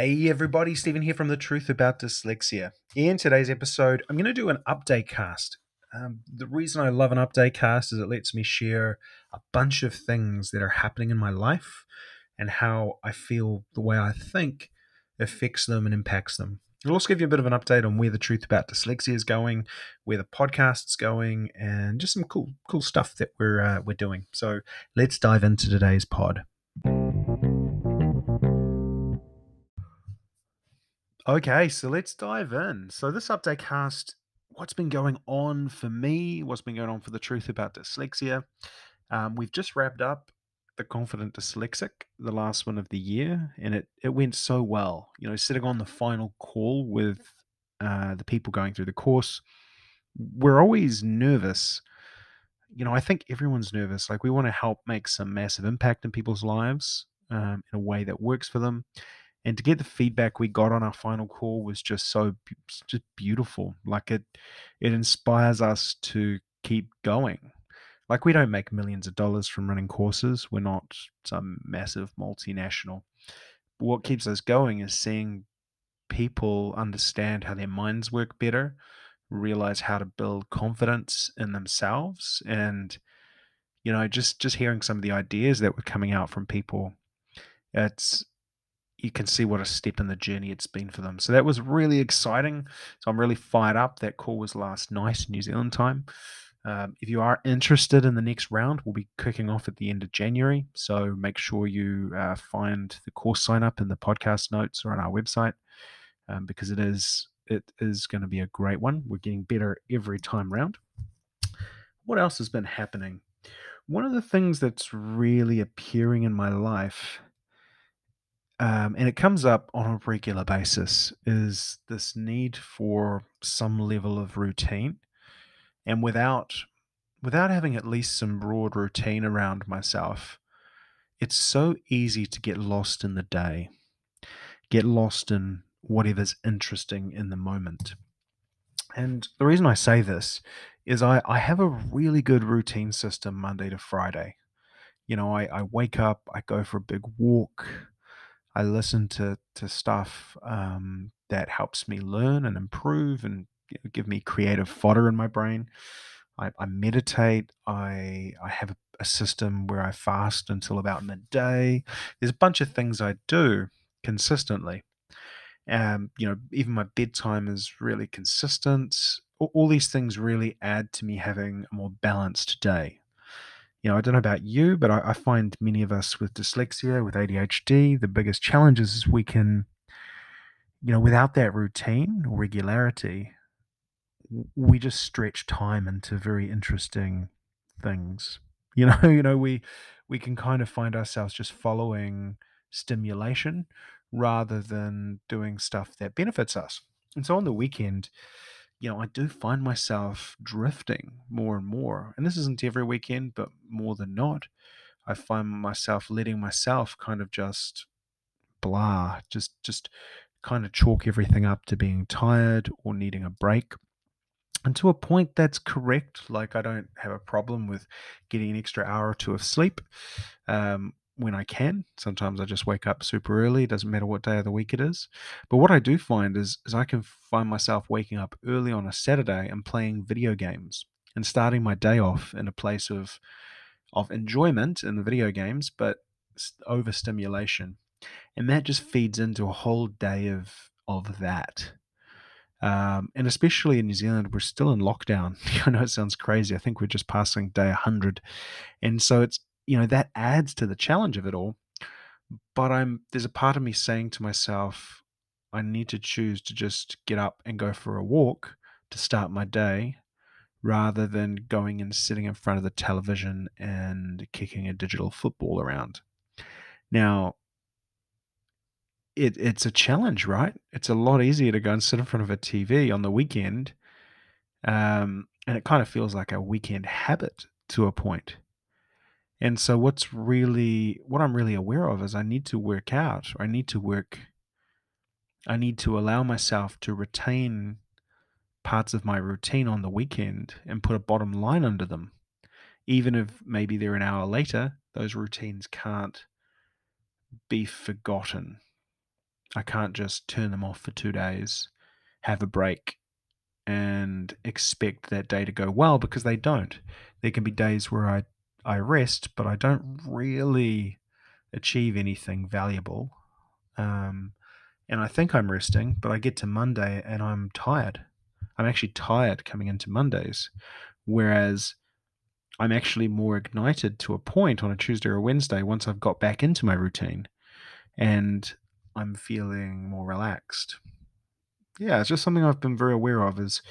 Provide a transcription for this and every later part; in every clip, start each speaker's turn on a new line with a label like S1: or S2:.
S1: Hey everybody, Stephen here from The Truth About Dyslexia. In today's episode, I'm going to do an update cast. Um, the reason I love an update cast is it lets me share a bunch of things that are happening in my life and how I feel the way I think affects them and impacts them. I'll also give you a bit of an update on where the truth about dyslexia is going, where the podcast's going, and just some cool, cool stuff that we're uh, we're doing. So let's dive into today's pod. Okay, so let's dive in. So this update cast, what's been going on for me? What's been going on for the truth about dyslexia? Um, we've just wrapped up the Confident Dyslexic, the last one of the year, and it it went so well. You know, sitting on the final call with uh, the people going through the course, we're always nervous. You know, I think everyone's nervous. Like we want to help make some massive impact in people's lives um, in a way that works for them and to get the feedback we got on our final call was just so just beautiful. Like it it inspires us to keep going. Like we don't make millions of dollars from running courses. We're not some massive multinational. But what keeps us going is seeing people understand how their minds work better realize how to build confidence in themselves and you know just just hearing some of the ideas that were coming out from people it's you can see what a step in the journey it's been for them. So that was really exciting. So I'm really fired up. That call was last night, New Zealand time. Um, if you are interested in the next round, we'll be kicking off at the end of January. So make sure you uh, find the course sign up in the podcast notes or on our website um, because it is it is going to be a great one. We're getting better every time round. What else has been happening? One of the things that's really appearing in my life um, and it comes up on a regular basis is this need for some level of routine. And without without having at least some broad routine around myself it's so easy to get lost in the day get lost in whatever's interesting in the moment. And the reason i say this is i, I have a really good routine system monday to friday. You know I, I wake up i go for a big walk I listen to to stuff um, that helps me learn and improve and give me creative fodder in my brain. I, I meditate. I I have a, a system where I fast until about midday. There's a bunch of things I do consistently. Um, you know, even my bedtime is really consistent. All, all these things really add to me having a more balanced day you know, I don't know about you, but I, I, find many of us with dyslexia, with ADHD, the biggest challenges is we can, you know, without that routine or regularity, we just stretch time into very interesting things. You know, you know, we we can kind of find ourselves just following stimulation rather than doing stuff that benefits us. And so on the weekend, you know, I do find myself drifting more and more. And this isn't every weekend, but more than not, I find myself letting myself kind of just blah, just just kind of chalk everything up to being tired or needing a break. And to a point that's correct. Like I don't have a problem with getting an extra hour or two of sleep. Um, when I can. Sometimes I just wake up super early. It doesn't matter what day of the week it is. But what I do find is, is I can find myself waking up early on a Saturday and playing video games and starting my day off in a place of of enjoyment in the video games, but overstimulation. And that just feeds into a whole day of of that. Um, and especially in New Zealand, we're still in lockdown. I know it sounds crazy. I think we're just passing day 100. And so it's you know that adds to the challenge of it all but i'm there's a part of me saying to myself i need to choose to just get up and go for a walk to start my day rather than going and sitting in front of the television and kicking a digital football around. Now it, it's a challenge right? It's a lot easier to go and sit in front of a tv on the weekend um, and it kind of feels like a weekend habit to a point and so what's really what I'm really aware of is I need to work out. I need to work I need to allow myself to retain parts of my routine on the weekend and put a bottom line under them. Even if maybe they're an hour later, those routines can't be forgotten. I can't just turn them off for two days, have a break, and expect that day to go well because they don't. There can be days where I, I rest, but I don't really achieve anything valuable. Um, and I think I'm resting, but I get to Monday and I'm tired. I'm actually tired coming into Mondays. Whereas I'm actually more ignited to a point on a Tuesday or Wednesday once I've got back into my routine and I'm feeling more relaxed. Yeah, it's just something I've been very aware of is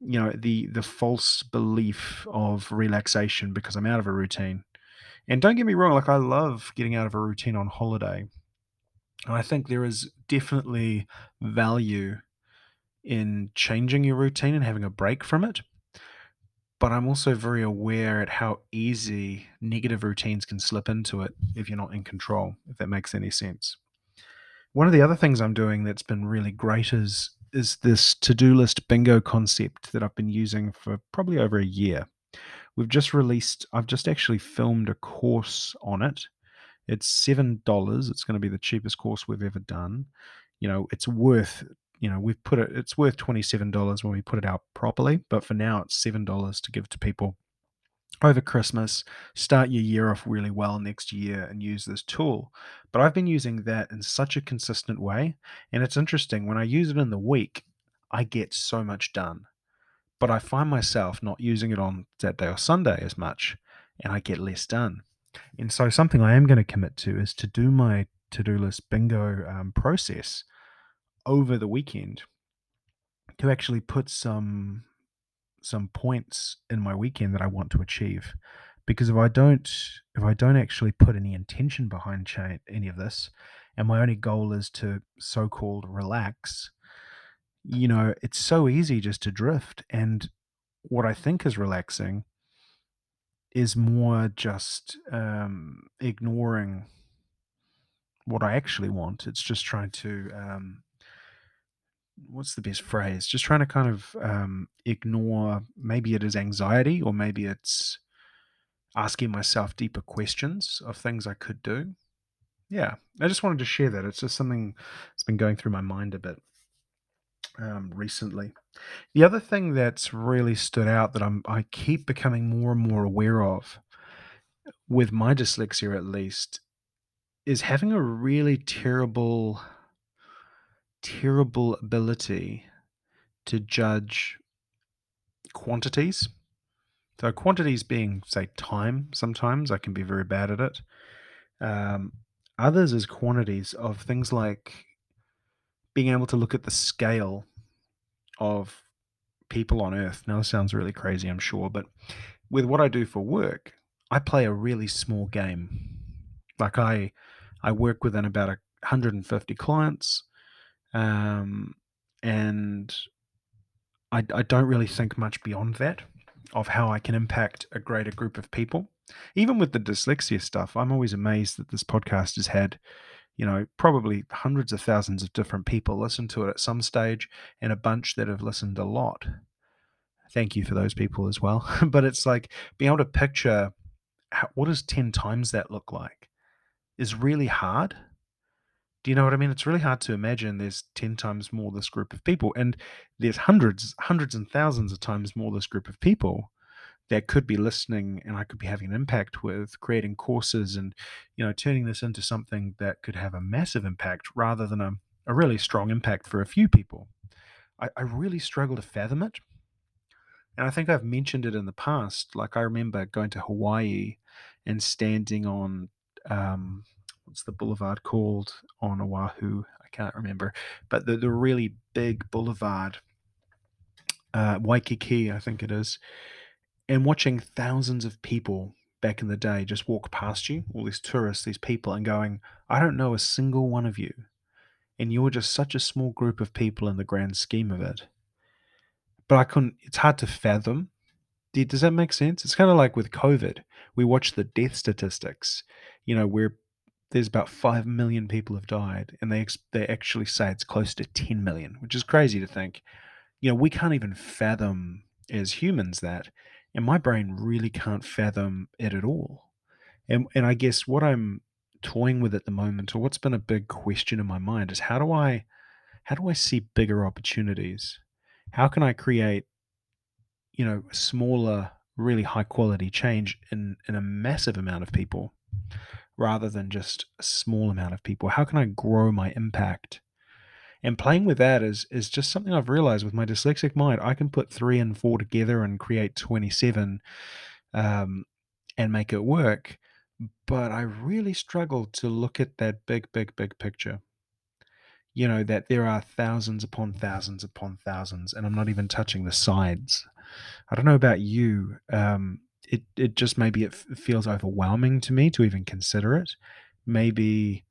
S1: you know the the false belief of relaxation because I'm out of a routine. And don't get me wrong, like I love getting out of a routine on holiday. And I think there is definitely value in changing your routine and having a break from it. But I'm also very aware at how easy negative routines can slip into it if you're not in control, if that makes any sense. One of the other things I'm doing that's been really great is is this to-do list bingo concept that I've been using for probably over a year. We've just released I've just actually filmed a course on it. It's $7. It's going to be the cheapest course we've ever done. You know, it's worth you know, we've put it, it's worth $27 when we put it out properly, but for now it's $7 to give to people over Christmas. Start your year off really well next year and use this tool. But I've been using that in such a consistent way. And it's interesting, when I use it in the week, I get so much done. But I find myself not using it on Saturday or Sunday as much, and I get less done. And so, something I am going to commit to is to do my to do list bingo um, process over the weekend to actually put some some points in my weekend that I want to achieve. Because if I don't if I don't actually put any intention behind cha- any of this, and my only goal is to so-called relax, you know, it's so easy just to drift. And what I think is relaxing is more just um, ignoring what I actually want. It's just trying to um, what's the best phrase? Just trying to kind of um, ignore maybe it is anxiety or maybe it's asking myself deeper questions of things I could do. Yeah, I just wanted to share that. It's just something that's been going through my mind a bit um, recently. The other thing that's really stood out that I'm I keep becoming more and more aware of with my dyslexia at least is having a really terrible terrible ability to judge quantities. So, quantities being, say, time, sometimes I can be very bad at it. Um, others is quantities of things like being able to look at the scale of people on Earth. Now, this sounds really crazy, I'm sure, but with what I do for work, I play a really small game. Like I, I work within about a 150 clients. Um, and I, I don't really think much beyond that of how I can impact a greater group of people. Even with the dyslexia stuff, I'm always amazed that this podcast has had, you know, probably hundreds of thousands of different people listen to it at some stage and a bunch that have listened a lot. Thank you for those people as well. but it's like being able to picture how, what does 10 times that look like is really hard do you know what I mean? It's really hard to imagine there's 10 times more this group of people, and there's hundreds, hundreds and thousands of times more this group of people that could be listening and I could be having an impact with creating courses and, you know, turning this into something that could have a massive impact rather than a, a really strong impact for a few people. I, I really struggle to fathom it. And I think I've mentioned it in the past. Like I remember going to Hawaii and standing on um, what's the boulevard called on Oahu? I can't remember, but the the really big boulevard, uh, Waikiki, I think it is, and watching thousands of people back in the day just walk past you, all these tourists, these people, and going, I don't know a single one of you, and you're just such a small group of people in the grand scheme of it. But I couldn't. It's hard to fathom. Does that make sense? It's kind of like with COVID. We watch the death statistics. You know, we're there's about 5 million people have died and they they actually say it's close to 10 million which is crazy to think. You know we can't even fathom as humans that and my brain really can't fathom it at all. And and i guess what i'm toying with at the moment, or what's been a big question in my mind, is how do I how do I see bigger opportunities? How can I create, you know, smaller, really high quality change in in a massive amount of people rather than just a small amount of people? How can I grow my impact? And playing with that is is just something I've realized with my dyslexic mind. I can put three and four together and create 27 um, and make it work. But I really struggle to look at that big, big, big picture. You know, that there are thousands upon thousands upon thousands, and I'm not even touching the sides. I don't know about you. Um, it, it just maybe it f- feels overwhelming to me to even consider it. Maybe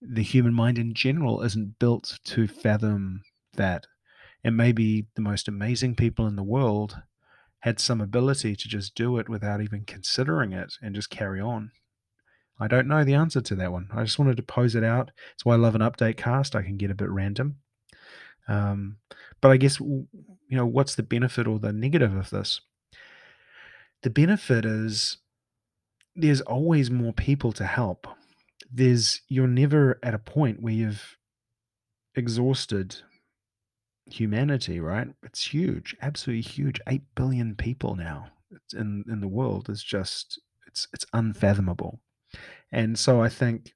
S1: the human mind in general isn't built to fathom that. And maybe the most amazing people in the world had some ability to just do it without even considering it and just carry on. I don't know the answer to that one. I just wanted to pose it out. That's why I love an update cast. I can get a bit random. Um, but I guess, you know, what's the benefit or the negative of this? The benefit is there's always more people to help. There's, you're never at a point where you've exhausted humanity, right? It's huge, absolutely huge. 8 billion people now in in the world is just it's it's unfathomable. And so I think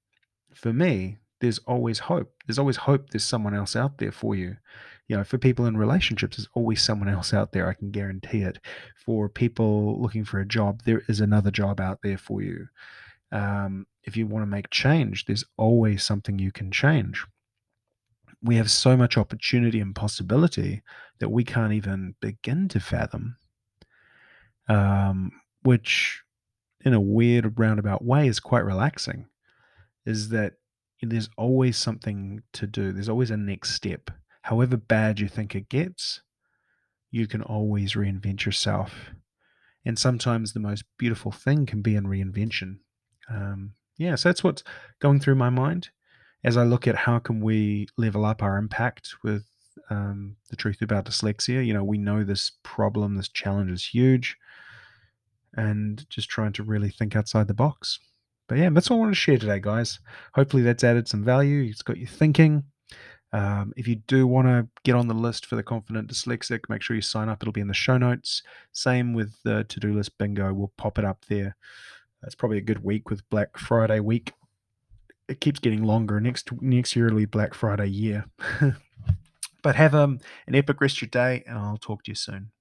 S1: for me, there's always hope. There's always hope there's someone else out there for you. You know, for people in relationships, there's always someone else out there. I can guarantee it. For people looking for a job, there is another job out there for you. Um, if you want to make change, there's always something you can change. We have so much opportunity and possibility that we can't even begin to fathom, um, which in a weird roundabout way is quite relaxing is that there's always something to do. There's always a next step. However bad you think it gets, you can always reinvent yourself. And sometimes the most beautiful thing can be in reinvention. Um, yeah, so that's what's going through my mind as I look at how can we level up our impact with um, the truth about dyslexia. You know, we know this problem, this challenge is huge and just trying to really think outside the box. But yeah, that's all I want to share today, guys. Hopefully, that's added some value. It's got you thinking. Um, if you do want to get on the list for the Confident Dyslexic, make sure you sign up. It'll be in the show notes. Same with the to do list bingo. We'll pop it up there. It's probably a good week with Black Friday week. It keeps getting longer. Next next year it'll be Black Friday year. but have um, an epic rest of your day, and I'll talk to you soon.